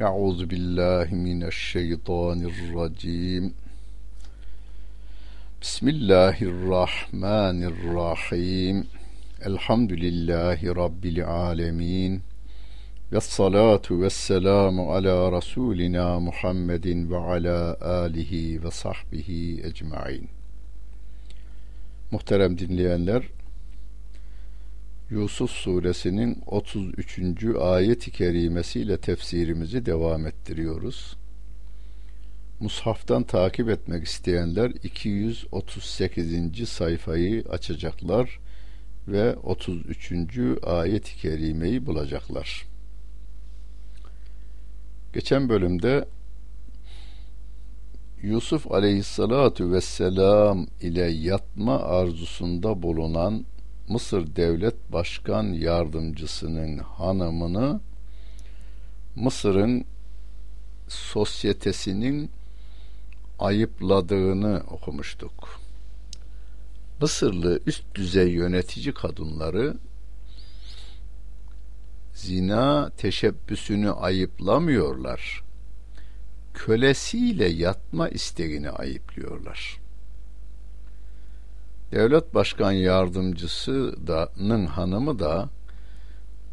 Euzu billahi mineşşeytanirracim. Bismillahirrahmanirrahim. Elhamdülillahi rabbil alamin. Ve salatu ve selamu ala Resulina Muhammedin ve ala alihi ve sahbihi ecmain. Muhterem dinleyenler, Yusuf suresinin 33. ayet-i kerimesiyle tefsirimizi devam ettiriyoruz. Mushaftan takip etmek isteyenler 238. sayfayı açacaklar ve 33. ayet-i kerimeyi bulacaklar. Geçen bölümde Yusuf aleyhissalatu vesselam ile yatma arzusunda bulunan Mısır Devlet Başkan Yardımcısının hanımını Mısır'ın sosyetesinin ayıpladığını okumuştuk. Mısırlı üst düzey yönetici kadınları zina teşebbüsünü ayıplamıyorlar. Kölesiyle yatma isteğini ayıplıyorlar. Devlet Başkan Yardımcısı da'nın hanımı da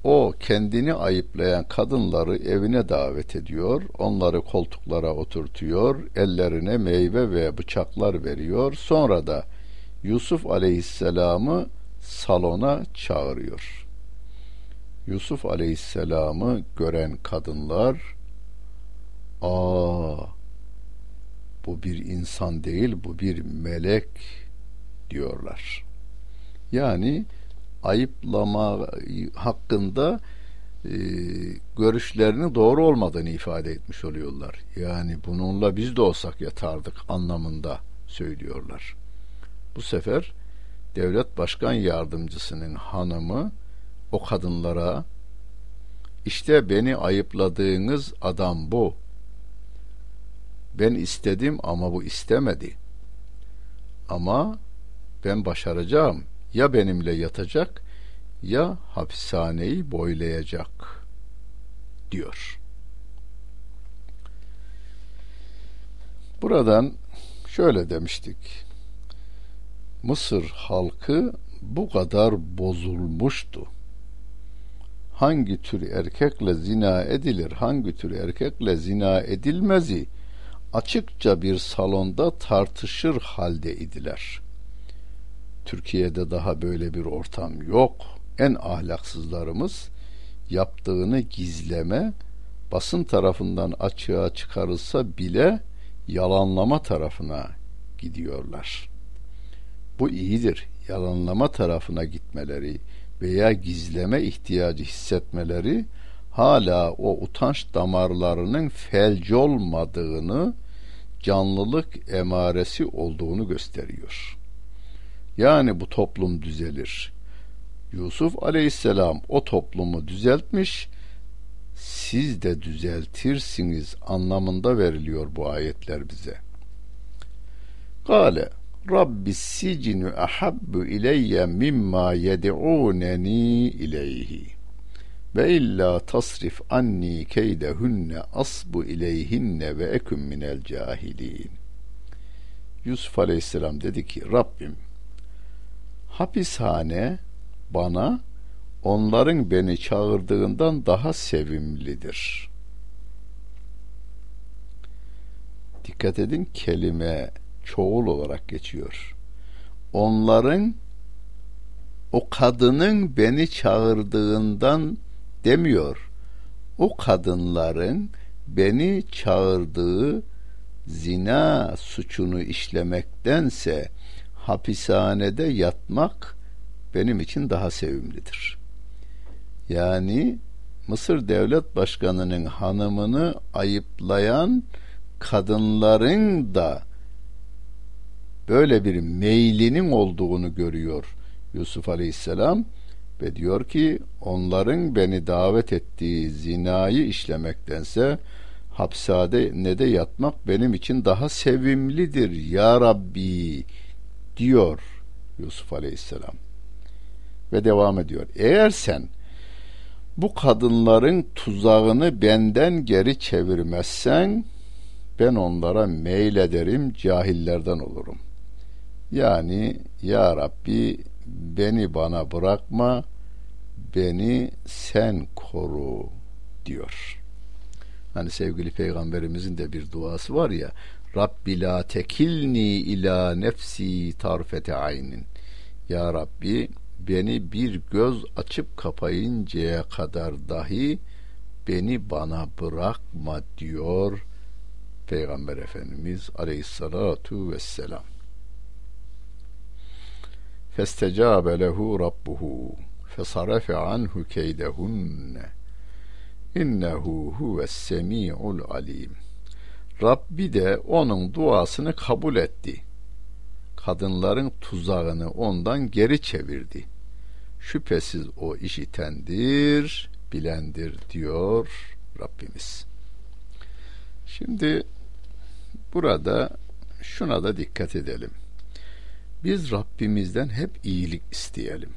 o kendini ayıplayan kadınları evine davet ediyor, onları koltuklara oturtuyor, ellerine meyve ve bıçaklar veriyor. Sonra da Yusuf Aleyhisselam'ı salona çağırıyor. Yusuf Aleyhisselam'ı gören kadınlar, aa bu bir insan değil, bu bir melek diyorlar. Yani ayıplama hakkında e, görüşlerinin doğru olmadığını ifade etmiş oluyorlar. Yani bununla biz de olsak yatardık anlamında söylüyorlar. Bu sefer devlet başkan yardımcısının hanımı o kadınlara işte beni ayıpladığınız adam bu. Ben istedim ama bu istemedi. Ama ben başaracağım. Ya benimle yatacak ya hapishaneyi boylayacak diyor. Buradan şöyle demiştik. Mısır halkı bu kadar bozulmuştu. Hangi tür erkekle zina edilir, hangi tür erkekle zina edilmezi açıkça bir salonda tartışır halde idiler. Türkiye'de daha böyle bir ortam yok. En ahlaksızlarımız yaptığını gizleme, basın tarafından açığa çıkarılsa bile yalanlama tarafına gidiyorlar. Bu iyidir. Yalanlama tarafına gitmeleri veya gizleme ihtiyacı hissetmeleri hala o utanç damarlarının felci olmadığını, canlılık emaresi olduğunu gösteriyor.'' Yani bu toplum düzelir. Yusuf aleyhisselam o toplumu düzeltmiş, siz de düzeltirsiniz anlamında veriliyor bu ayetler bize. Kale Rabbi sicinu ahabbu ileyye mimma yed'uneni ileyhi ve illa tasrif anni keydehunne asbu ileyhinne ve eküm minel cahilin. Yusuf Aleyhisselam dedi ki Rabbim hapishane bana onların beni çağırdığından daha sevimlidir. Dikkat edin kelime çoğul olarak geçiyor. Onların o kadının beni çağırdığından demiyor. O kadınların beni çağırdığı zina suçunu işlemektense hapishanede yatmak benim için daha sevimlidir. Yani Mısır Devlet Başkanı'nın hanımını ayıplayan kadınların da böyle bir meylinin olduğunu görüyor Yusuf Aleyhisselam ve diyor ki onların beni davet ettiği zinayı işlemektense hapsade ne de yatmak benim için daha sevimlidir ya Rabbi diyor Yusuf Aleyhisselam. Ve devam ediyor. Eğer sen bu kadınların tuzağını benden geri çevirmezsen ben onlara meylederim cahillerden olurum. Yani ya Rabbi beni bana bırakma beni sen koru diyor. Hani sevgili peygamberimizin de bir duası var ya Rabbi la tekilni ila nefsi tarfete aynin. Ya Rabbi beni bir göz açıp kapayıncaya kadar dahi beni bana bırakma diyor Peygamber Efendimiz aleyhissalatu vesselam. Festecabe lehu rabbuhu fesarafe anhu keydehunne innehu huves semi'ul alim. Rabbi de onun duasını kabul etti. Kadınların tuzağını ondan geri çevirdi. Şüphesiz o işitendir, bilendir diyor Rabbimiz. Şimdi burada şuna da dikkat edelim. Biz Rabbimizden hep iyilik isteyelim.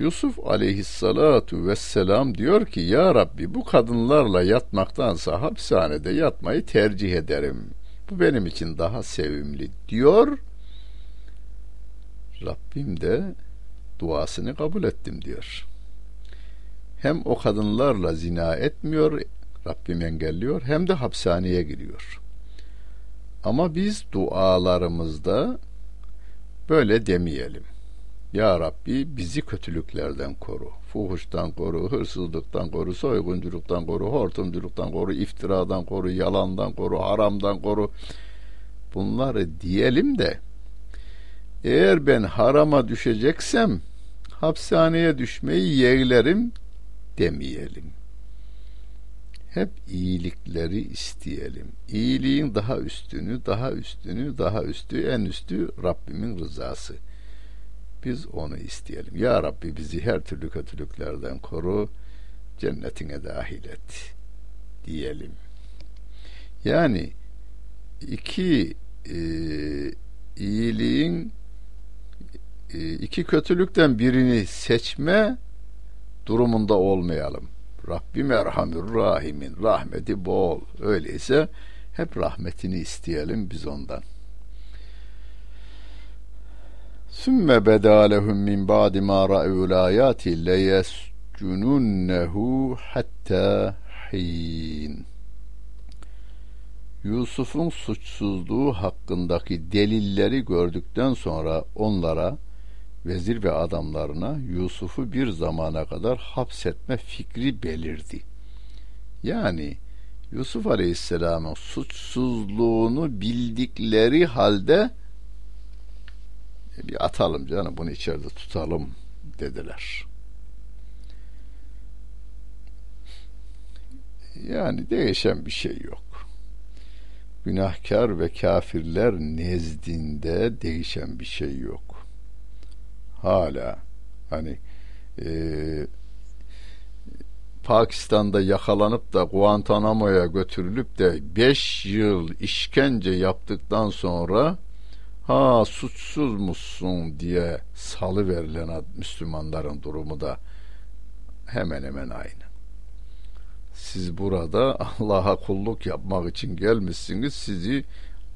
Yusuf aleyhissalatu vesselam diyor ki ya Rabbi bu kadınlarla yatmaktansa hapishanede yatmayı tercih ederim. Bu benim için daha sevimli diyor. Rabbim de duasını kabul ettim diyor. Hem o kadınlarla zina etmiyor, Rabbim engelliyor, hem de hapishaneye giriyor. Ama biz dualarımızda böyle demeyelim. Ya Rabbi bizi kötülüklerden koru. Fuhuştan koru, hırsızlıktan koru, soygunculuktan koru, hortumculuktan koru, iftiradan koru, yalandan koru, haramdan koru. Bunları diyelim de eğer ben harama düşeceksem hapishaneye düşmeyi yeğlerim demeyelim. Hep iyilikleri isteyelim. İyiliğin daha üstünü, daha üstünü, daha üstü, en üstü Rabbimin rızası. Biz onu isteyelim. Ya Rabbi bizi her türlü kötülüklerden koru, cennetine dahil et diyelim. Yani iki e, iyiliğin e, iki kötülükten birini seçme durumunda olmayalım. Rabbim Erhamür Rahimin rahmeti bol. Öyleyse hep rahmetini isteyelim biz ondan. Sümme beda lehum min ba'di ma ra'ul ayati leyescununnehu hatta hin. Yusuf'un suçsuzluğu hakkındaki delilleri gördükten sonra onlara vezir ve adamlarına Yusuf'u bir zamana kadar hapsetme fikri belirdi. Yani Yusuf Aleyhisselam'ın suçsuzluğunu bildikleri halde bir atalım canım bunu içeride tutalım dediler. Yani değişen bir şey yok. Günahkar ve kafirler nezdinde değişen bir şey yok. Hala hani e, Pakistan'da yakalanıp da Guantanamo'ya götürülüp de 5 yıl işkence yaptıktan sonra ha suçsuz musun diye salı verilen Müslümanların durumu da hemen hemen aynı. Siz burada Allah'a kulluk yapmak için gelmişsiniz. Sizi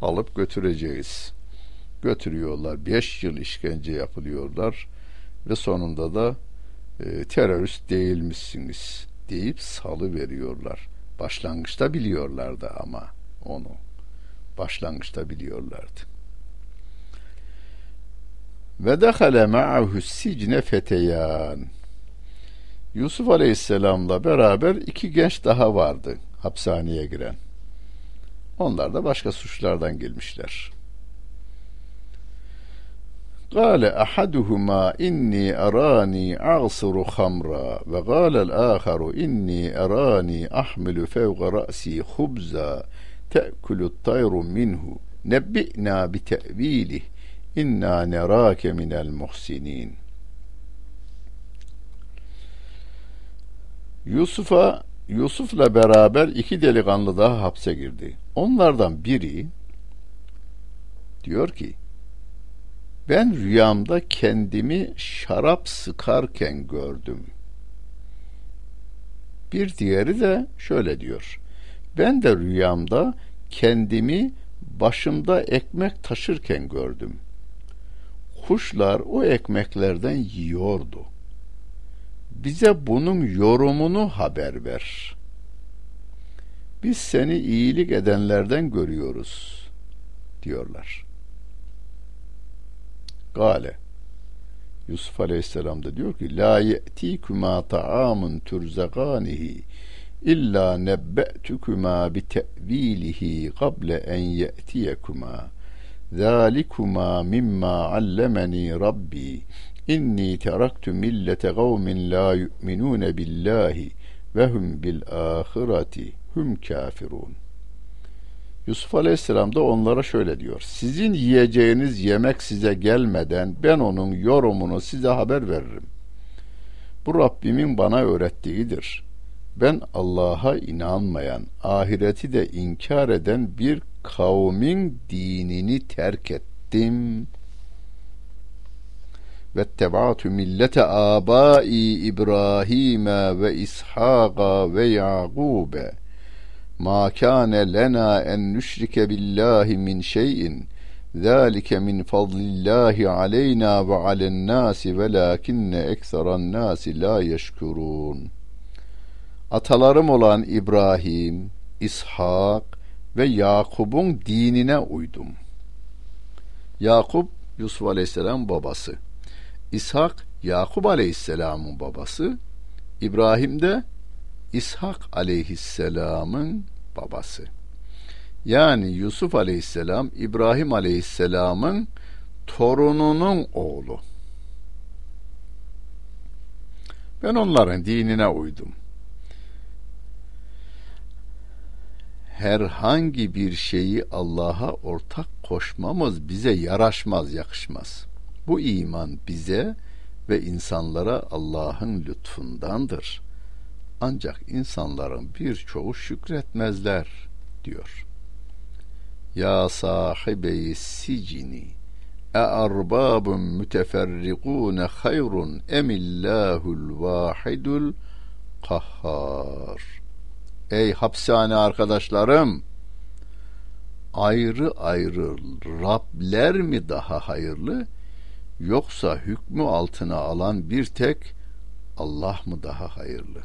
alıp götüreceğiz. Götürüyorlar. Beş yıl işkence yapılıyorlar. Ve sonunda da e, terörist değilmişsiniz deyip salı veriyorlar. Başlangıçta biliyorlardı ama onu. Başlangıçta biliyorlardı. Ve dehale ma'ahu sicne feteyan. Yusuf Aleyhisselam'la beraber iki genç daha vardı hapishaneye giren. Onlar da başka suçlardan gelmişler. قال أحدهما إني أراني أعصر خمرا وقال الآخر إني أراني أحمل فوق رأسي خبزا تأكل الطير منه نبئنا بتأويله İnna nerake minel muhsinin. Yusuf'a Yusuf'la beraber iki delikanlı daha hapse girdi. Onlardan biri diyor ki ben rüyamda kendimi şarap sıkarken gördüm. Bir diğeri de şöyle diyor. Ben de rüyamda kendimi başımda ekmek taşırken gördüm. Kuşlar o ekmeklerden yiyordu. Bize bunun yorumunu haber ver. Biz seni iyilik edenlerden görüyoruz diyorlar. Gale Yusuf Aleyhisselam da diyor ki La ye'tikuma ta'amun turzakanihi illa nebbe'tukuma bi te'vilihi kable en ye'tiyekuma ذَٰلِكُمَا مِمَّا عَلَّمَنِي رَبِّي İnni teraktu millete kavmin la yu'minun billahi ve hum bil ahireti hum kafirun. Yusuf Aleyhisselam da onlara şöyle diyor. Sizin yiyeceğiniz yemek size gelmeden ben onun yorumunu size haber veririm. Bu Rabbimin bana öğrettiğidir. Ben Allah'a inanmayan, ahireti de inkar eden bir kavmin dinini terk ettim. Ve tebaatu millete abai İbrahim ve İshaka ve Yakube. Ma kâne lena en nüşrike billahi min şeyin. Zalike min fadlillahi aleyna ve alen nasi velakinne ekseran nasi la yeşkurun. Atalarım olan İbrahim, İshak ve Yakub'un dinine uydum. Yakup Yusuf Aleyhisselam babası. İshak Yakup Aleyhisselam'ın babası. İbrahim de İshak Aleyhisselam'ın babası. Yani Yusuf Aleyhisselam İbrahim Aleyhisselam'ın torununun oğlu. Ben onların dinine uydum. Herhangi bir şeyi Allah'a ortak koşmamız bize yaraşmaz, yakışmaz. Bu iman bize ve insanlara Allah'ın lütfundandır. Ancak insanların birçoğu şükretmezler diyor. Ya sahibeyi sicini e arbabun müteferrikun hayrun emillahul vahidul kahhar. Ey hapishane arkadaşlarım! Ayrı ayrı Rabler mi daha hayırlı yoksa hükmü altına alan bir tek Allah mı daha hayırlı?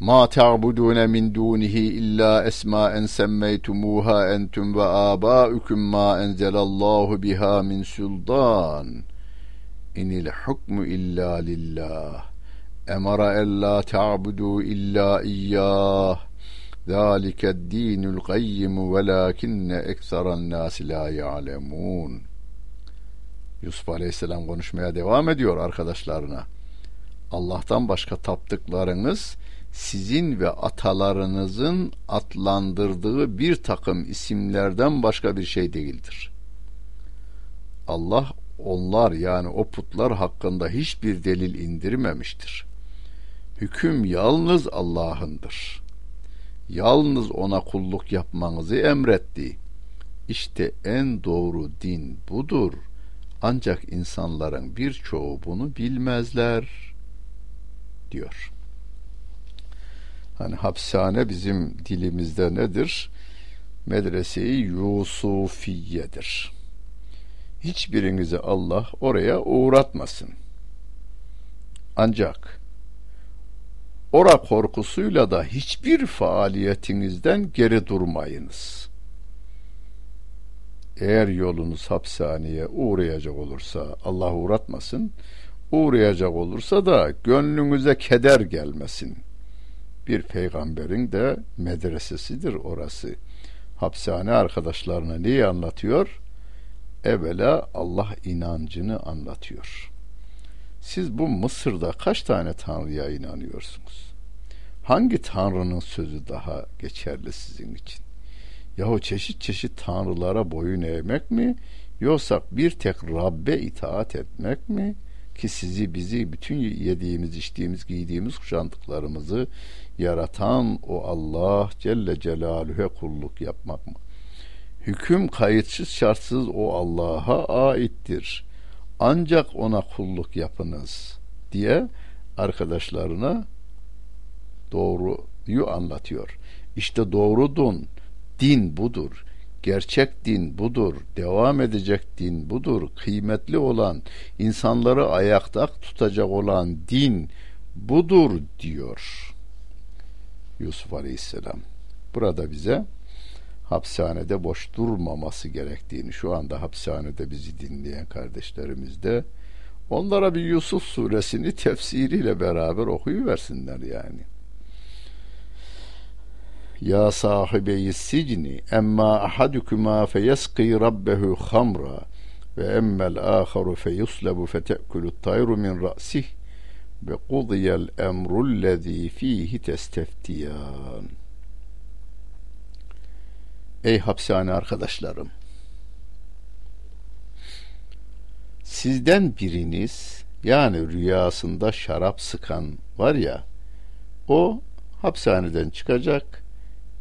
Ma ta'budun min dunihi illa esma'en semmeytumuha entum ve abaukum ma enzelallahu biha min sultan. İnil hukmu illa lillah emara ella ta'budu illa iyyah zâlike dinul kayyim velakinne ekseran nâsi la ya'lemûn Yusuf Aleyhisselam konuşmaya devam ediyor arkadaşlarına. Allah'tan başka taptıklarınız sizin ve atalarınızın adlandırdığı bir takım isimlerden başka bir şey değildir. Allah onlar yani o putlar hakkında hiçbir delil indirmemiştir. Hüküm yalnız Allah'ındır. Yalnız ona kulluk yapmanızı emretti. İşte en doğru din budur. Ancak insanların birçoğu bunu bilmezler diyor. Hani hapishane bizim dilimizde nedir? Medrese-i Yusufiye'dir. Hiçbirinizi Allah oraya uğratmasın. Ancak ora korkusuyla da hiçbir faaliyetinizden geri durmayınız. Eğer yolunuz hapishaneye uğrayacak olursa Allah uğratmasın, uğrayacak olursa da gönlünüze keder gelmesin. Bir peygamberin de medresesidir orası. Hapishane arkadaşlarına neyi anlatıyor? Evvela Allah inancını anlatıyor.'' Siz bu Mısır'da kaç tane tanrıya inanıyorsunuz? Hangi tanrının sözü daha geçerli sizin için? Yahu çeşit çeşit tanrılara boyun eğmek mi? Yoksa bir tek Rabbe itaat etmek mi? Ki sizi bizi bütün yediğimiz, içtiğimiz, giydiğimiz kuşandıklarımızı yaratan o Allah Celle Celaluhu'ya kulluk yapmak mı? Hüküm kayıtsız şartsız o Allah'a aittir ancak ona kulluk yapınız diye arkadaşlarına doğruyu anlatıyor. İşte doğrudun, din budur. Gerçek din budur, devam edecek din budur, kıymetli olan, insanları ayakta tutacak olan din budur diyor Yusuf Aleyhisselam. Burada bize hapishanede boş durmaması gerektiğini şu anda hapishanede bizi dinleyen kardeşlerimiz de onlara bir Yusuf suresini tefsiriyle beraber okuyuversinler yani. Ya sahibeyi sicni emma ahadukuma feyesqi rabbehu hamra ve emmel aharu feyuslebu fete'kulu tayru min ra'sih ve kudiyel emrullezî fihi testeftiyan. Ey hapishane arkadaşlarım! Sizden biriniz yani rüyasında şarap sıkan var ya o hapishaneden çıkacak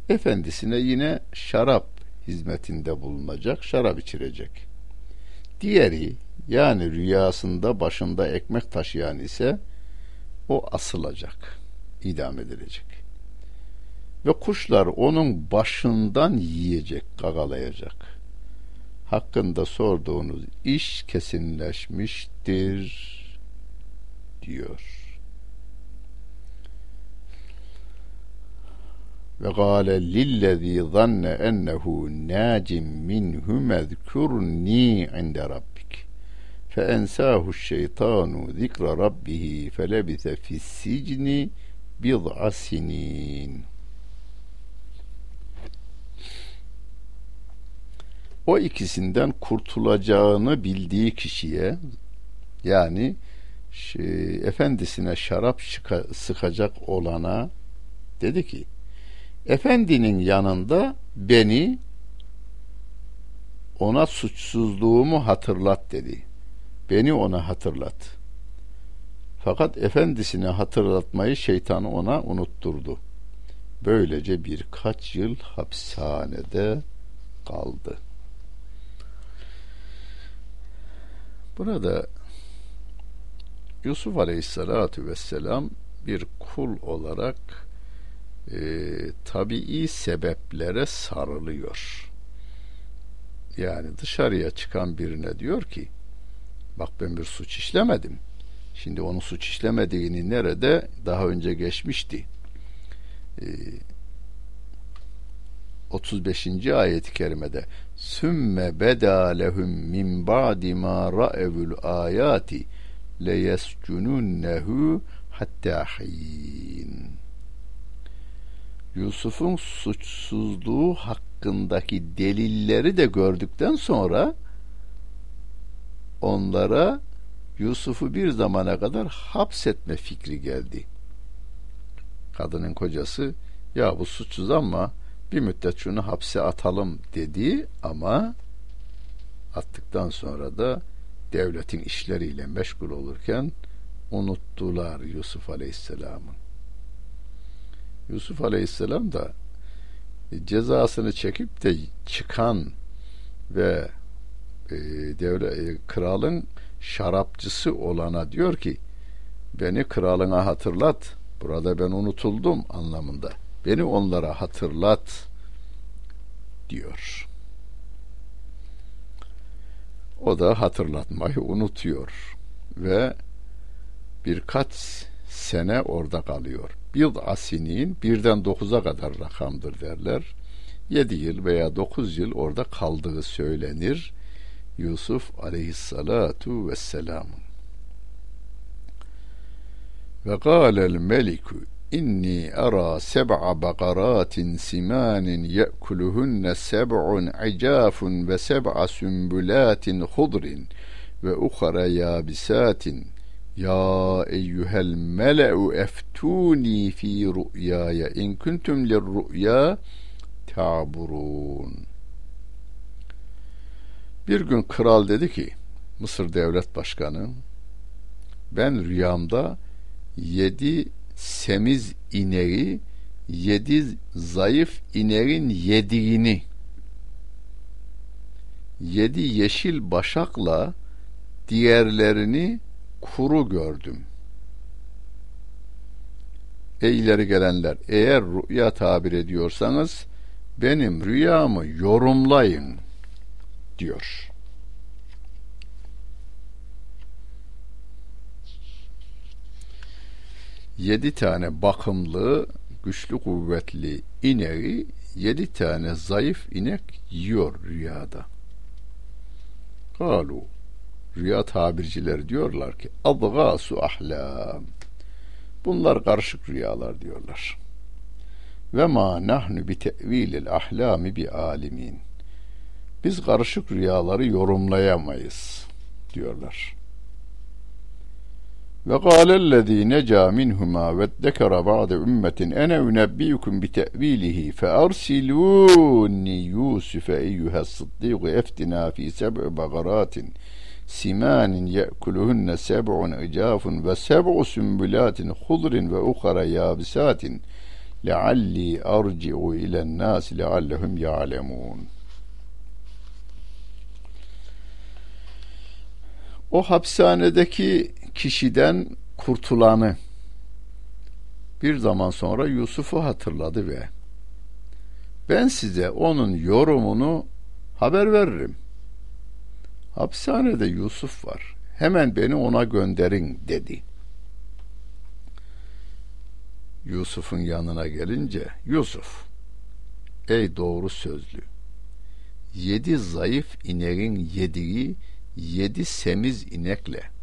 efendisine yine şarap hizmetinde bulunacak, şarap içirecek. Diğeri yani rüyasında başında ekmek taşıyan ise o asılacak, idam edilecek. Ve kuşlar onun başından yiyecek, gagalayacak. Hakkında sorduğunuz iş kesinleşmiştir diyor. ve gâle lillezî zanne ennehu nâcim minhu mezkurni inde rabbik fe ensâhu şeytanu zikra rabbihi felebise fissicni bid'a sinin o ikisinden kurtulacağını bildiği kişiye yani şey, efendisine şarap şıka, sıkacak olana dedi ki Efendinin yanında beni ona suçsuzluğumu hatırlat dedi. Beni ona hatırlat. Fakat efendisine hatırlatmayı şeytan ona unutturdu. Böylece birkaç yıl hapishanede kaldı. Burada Yusuf Aleyhisselatü Vesselam bir kul olarak e, tabii sebeplere sarılıyor. Yani dışarıya çıkan birine diyor ki bak ben bir suç işlemedim. Şimdi onun suç işlemediğini nerede daha önce geçmişti. Ee, 35. ayet-i kerimede sümme beda lehum min ba'di ma ra'evul ayati leyescununnehu hatta hin Yusuf'un suçsuzluğu hakkındaki delilleri de gördükten sonra onlara Yusuf'u bir zamana kadar hapsetme fikri geldi. Kadının kocası ya bu suçsuz ama bir müddet şunu hapse atalım dedi ama attıktan sonra da devletin işleriyle meşgul olurken unuttular Yusuf Aleyhisselam'ın. Yusuf Aleyhisselam da cezasını çekip de çıkan ve e, devlet e, kralın şarapçısı olana diyor ki beni kralına hatırlat burada ben unutuldum anlamında beni onlara hatırlat diyor o da hatırlatmayı unutuyor ve birkaç sene orada kalıyor Yıl asinin birden dokuza kadar rakamdır derler. Yedi yıl veya dokuz yıl orada kaldığı söylenir. Yusuf aleyhissalatu vesselam. Ve gâlel meliku inni ara seb'a bakaratin simanin ye'kuluhunne seb'un icafun ve seb'a sümbülatin hudrin ve ukhara yabisatin ya eyyuhel mele'u eftuni fi rü'yaya in kuntum lirrü'ya ta'burun. Bir gün kral dedi ki, Mısır devlet başkanı, ben rüyamda yedi semiz ineği, yedi zayıf ineğin yediğini, yedi yeşil başakla diğerlerini kuru gördüm. Ey ileri gelenler eğer rüya tabir ediyorsanız benim rüyamı yorumlayın diyor. Yedi tane bakımlı, güçlü kuvvetli ineği yedi tane zayıf inek yiyor rüyada. Kalu rüya tabircileri diyorlar ki adgasu ahlam bunlar karışık rüyalar diyorlar. Ve ma nahnu bi tevilil ahlami bi alimin biz karışık rüyaları yorumlayamayız diyorlar ve kâlellezî necâ minhumâ ve dekara ba'de ümmetin ene ünebbiyukum bi te'vilihi fe arsilûni Yusuf eyyühes sıddîk eftina fi seb'i bagaratin simanin ye'kuluhunne seb'un icafun ve seb'u sümbülatin hudrin ve ukhara yabisatin lealli arci'u ilen nas leallehum ya'lemun o hapishanedeki kişiden kurtulanı bir zaman sonra Yusuf'u hatırladı ve ben size onun yorumunu haber veririm. Hapishanede Yusuf var. Hemen beni ona gönderin dedi. Yusuf'un yanına gelince Yusuf ey doğru sözlü yedi zayıf ineğin yediği yedi semiz inekle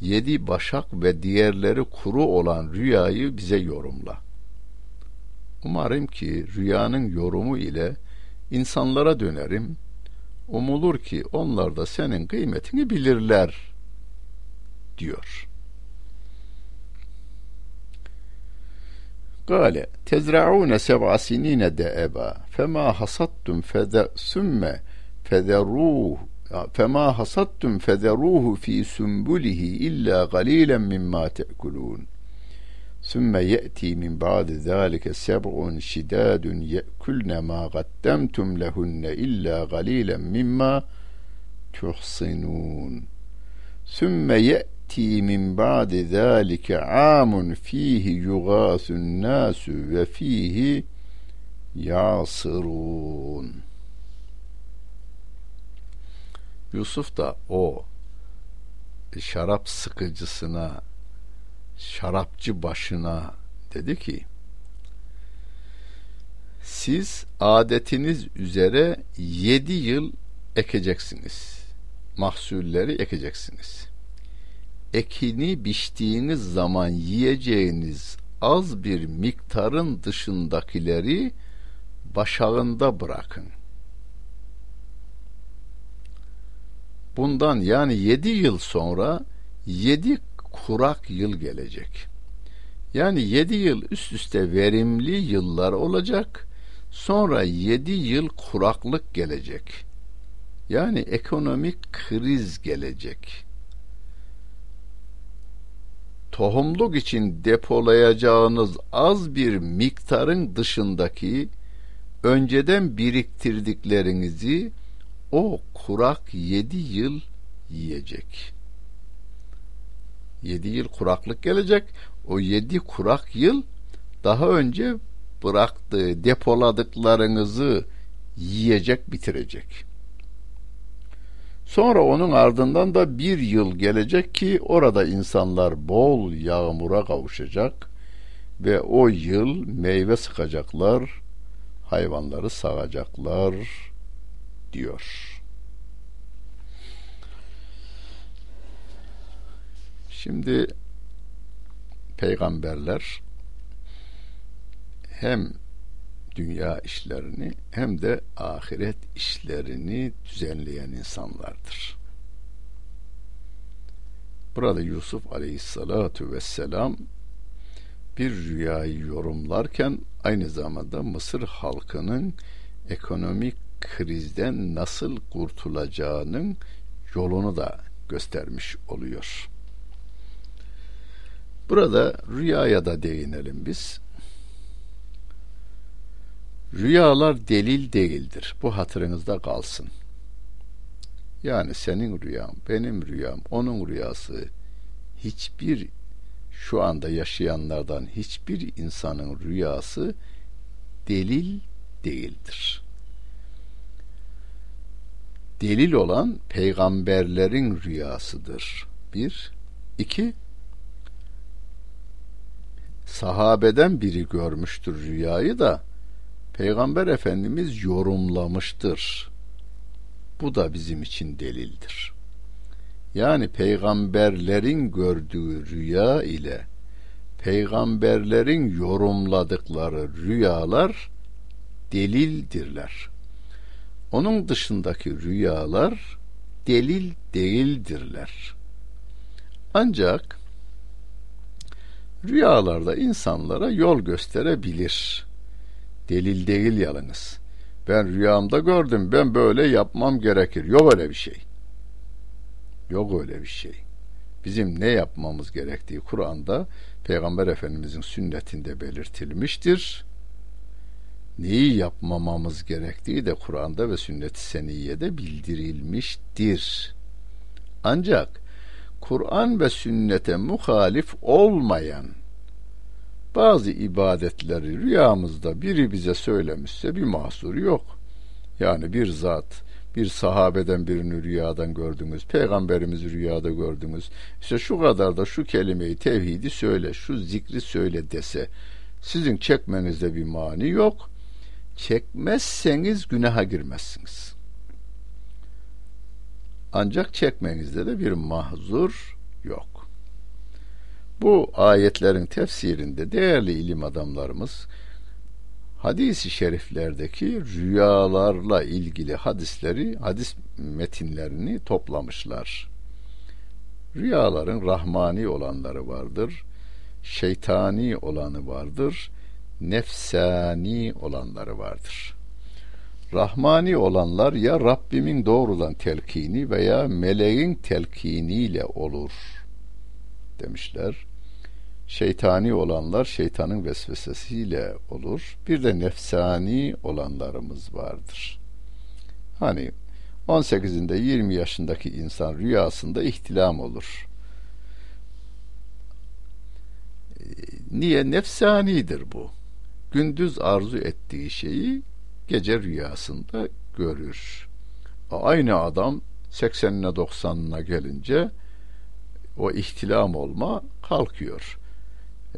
yedi başak ve diğerleri kuru olan rüyayı bize yorumla. Umarım ki rüyanın yorumu ile insanlara dönerim. Umulur ki onlar da senin kıymetini bilirler diyor. Gale tezra'une seb'a sinine de'eba fema hasattum fede sümme federuh فما حصدتم فذروه في سنبله إلا قليلا مما تأكلون. ثم يأتي من بعد ذلك سبع شداد يأكلن ما قدمتم لهن إلا قليلا مما تحصنون. ثم يأتي من بعد ذلك عام فيه يغاث الناس وفيه يعصرون. Yusuf da o şarap sıkıcısına, şarapçı başına dedi ki, siz adetiniz üzere yedi yıl ekeceksiniz. Mahsulleri ekeceksiniz. Ekini biçtiğiniz zaman yiyeceğiniz az bir miktarın dışındakileri başağında bırakın. Bundan yani yedi yıl sonra yedi kurak yıl gelecek. Yani yedi yıl üst üste verimli yıllar olacak. Sonra yedi yıl kuraklık gelecek. Yani ekonomik kriz gelecek. Tohumluk için depolayacağınız az bir miktarın dışındaki önceden biriktirdiklerinizi o kurak yedi yıl yiyecek. Yedi yıl kuraklık gelecek. O yedi kurak yıl daha önce bıraktığı, depoladıklarınızı yiyecek, bitirecek. Sonra onun ardından da bir yıl gelecek ki orada insanlar bol yağmura kavuşacak ve o yıl meyve sıkacaklar, hayvanları sağacaklar, diyor. Şimdi peygamberler hem dünya işlerini hem de ahiret işlerini düzenleyen insanlardır. Burada Yusuf Aleyhisselatu Vesselam bir rüyayı yorumlarken aynı zamanda Mısır halkının ekonomik krizden nasıl kurtulacağının yolunu da göstermiş oluyor. Burada rüyaya da değinelim biz. Rüyalar delil değildir. Bu hatırınızda kalsın. Yani senin rüyan, benim rüyam, onun rüyası hiçbir şu anda yaşayanlardan hiçbir insanın rüyası delil değildir. Delil olan peygamberlerin rüyasıdır. Bir. iki Sahabeden biri görmüştür rüyayı da Peygamber Efendimiz yorumlamıştır. Bu da bizim için delildir. Yani peygamberlerin gördüğü rüya ile peygamberlerin yorumladıkları rüyalar delildirler. Onun dışındaki rüyalar delil değildirler. Ancak rüyalarda insanlara yol gösterebilir. Delil değil yalnız. Ben rüyamda gördüm, ben böyle yapmam gerekir. Yok öyle bir şey. Yok öyle bir şey. Bizim ne yapmamız gerektiği Kur'an'da Peygamber Efendimizin sünnetinde belirtilmiştir. Neyi yapmamamız gerektiği de Kur'an'da ve sünnet-i seniyede bildirilmiştir. Ancak Kur'an ve sünnete muhalif olmayan bazı ibadetleri rüyamızda biri bize söylemişse bir mahsuru yok. Yani bir zat, bir sahabeden birini rüyadan gördünüz, peygamberimizi rüyada gördünüz. İşte şu kadar da şu kelimeyi tevhidi söyle, şu zikri söyle dese sizin çekmenizde bir mani yok. Çekmezseniz günaha girmezsiniz. Ancak çekmenizde de bir mahzur yok. Bu ayetlerin tefsirinde değerli ilim adamlarımız hadisi şeriflerdeki rüyalarla ilgili hadisleri, hadis metinlerini toplamışlar. Rüyaların rahmani olanları vardır, şeytani olanı vardır, nefsani olanları vardır. Rahmani olanlar ya Rabbimin doğrudan telkini veya meleğin telkiniyle olur demişler. Şeytani olanlar şeytanın vesvesesiyle olur. Bir de nefsani olanlarımız vardır. Hani 18'inde 20 yaşındaki insan rüyasında ihtilam olur. Niye? Nefsanidir bu. Gündüz arzu ettiği şeyi gece rüyasında görür. Aynı adam 80'ine 90'ına gelince o ihtilam olma kalkıyor.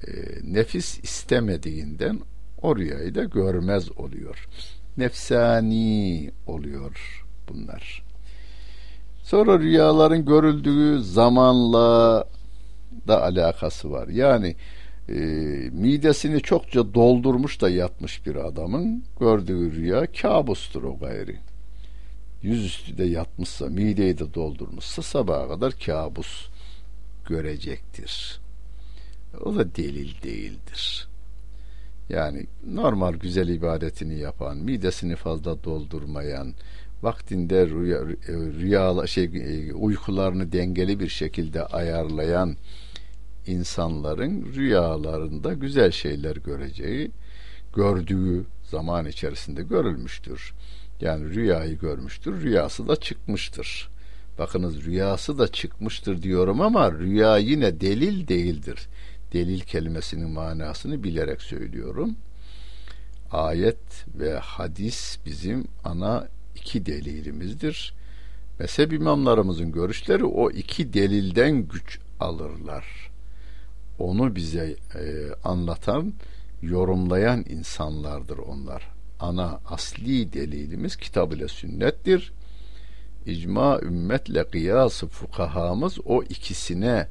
E, nefis istemediğinden o rüyayı da görmez oluyor. Nefsani oluyor bunlar. Sonra rüyaların görüldüğü zamanla da alakası var. Yani e, midesini çokça doldurmuş da yatmış bir adamın gördüğü rüya kabustur o gayri. Yüzüstü de yatmışsa, mideyi de doldurmuşsa sabaha kadar kabus görecektir. O da delil değildir. Yani normal güzel ibadetini yapan, midesini fazla doldurmayan, vaktinde rüya, rüya şey e, uykularını dengeli bir şekilde ayarlayan insanların rüyalarında güzel şeyler göreceği, gördüğü zaman içerisinde görülmüştür. Yani rüyayı görmüştür, rüyası da çıkmıştır. Bakınız rüyası da çıkmıştır diyorum ama rüya yine delil değildir. Delil kelimesinin manasını bilerek söylüyorum. Ayet ve hadis bizim ana iki delilimizdir. Mezhep imamlarımızın görüşleri o iki delilden güç alırlar onu bize e, anlatan, yorumlayan insanlardır onlar. Ana asli delilimiz kitab ile sünnettir. İcma ümmetle kıyası fukahamız o ikisine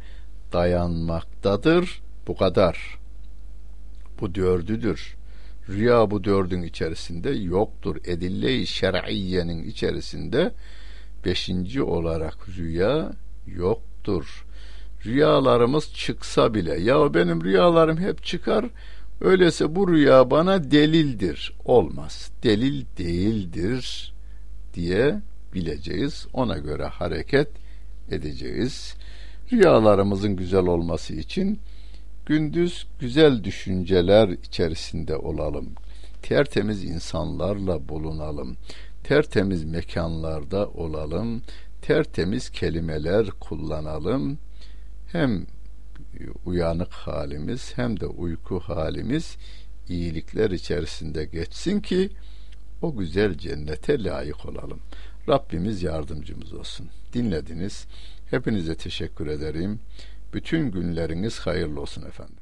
dayanmaktadır. Bu kadar. Bu dördüdür. Rüya bu dördün içerisinde yoktur. Edille-i şer'iyyenin içerisinde beşinci olarak rüya yoktur rüyalarımız çıksa bile. Ya benim rüyalarım hep çıkar öyleyse bu rüya bana delildir. Olmaz. Delil değildir diye bileceğiz ona göre hareket edeceğiz. Rüyalarımızın güzel olması için gündüz güzel düşünceler içerisinde olalım. Tertemiz insanlarla bulunalım. Tertemiz mekanlarda olalım. Tertemiz kelimeler kullanalım hem uyanık halimiz hem de uyku halimiz iyilikler içerisinde geçsin ki o güzel cennete layık olalım. Rabbimiz yardımcımız olsun. Dinlediniz. Hepinize teşekkür ederim. Bütün günleriniz hayırlı olsun efendim.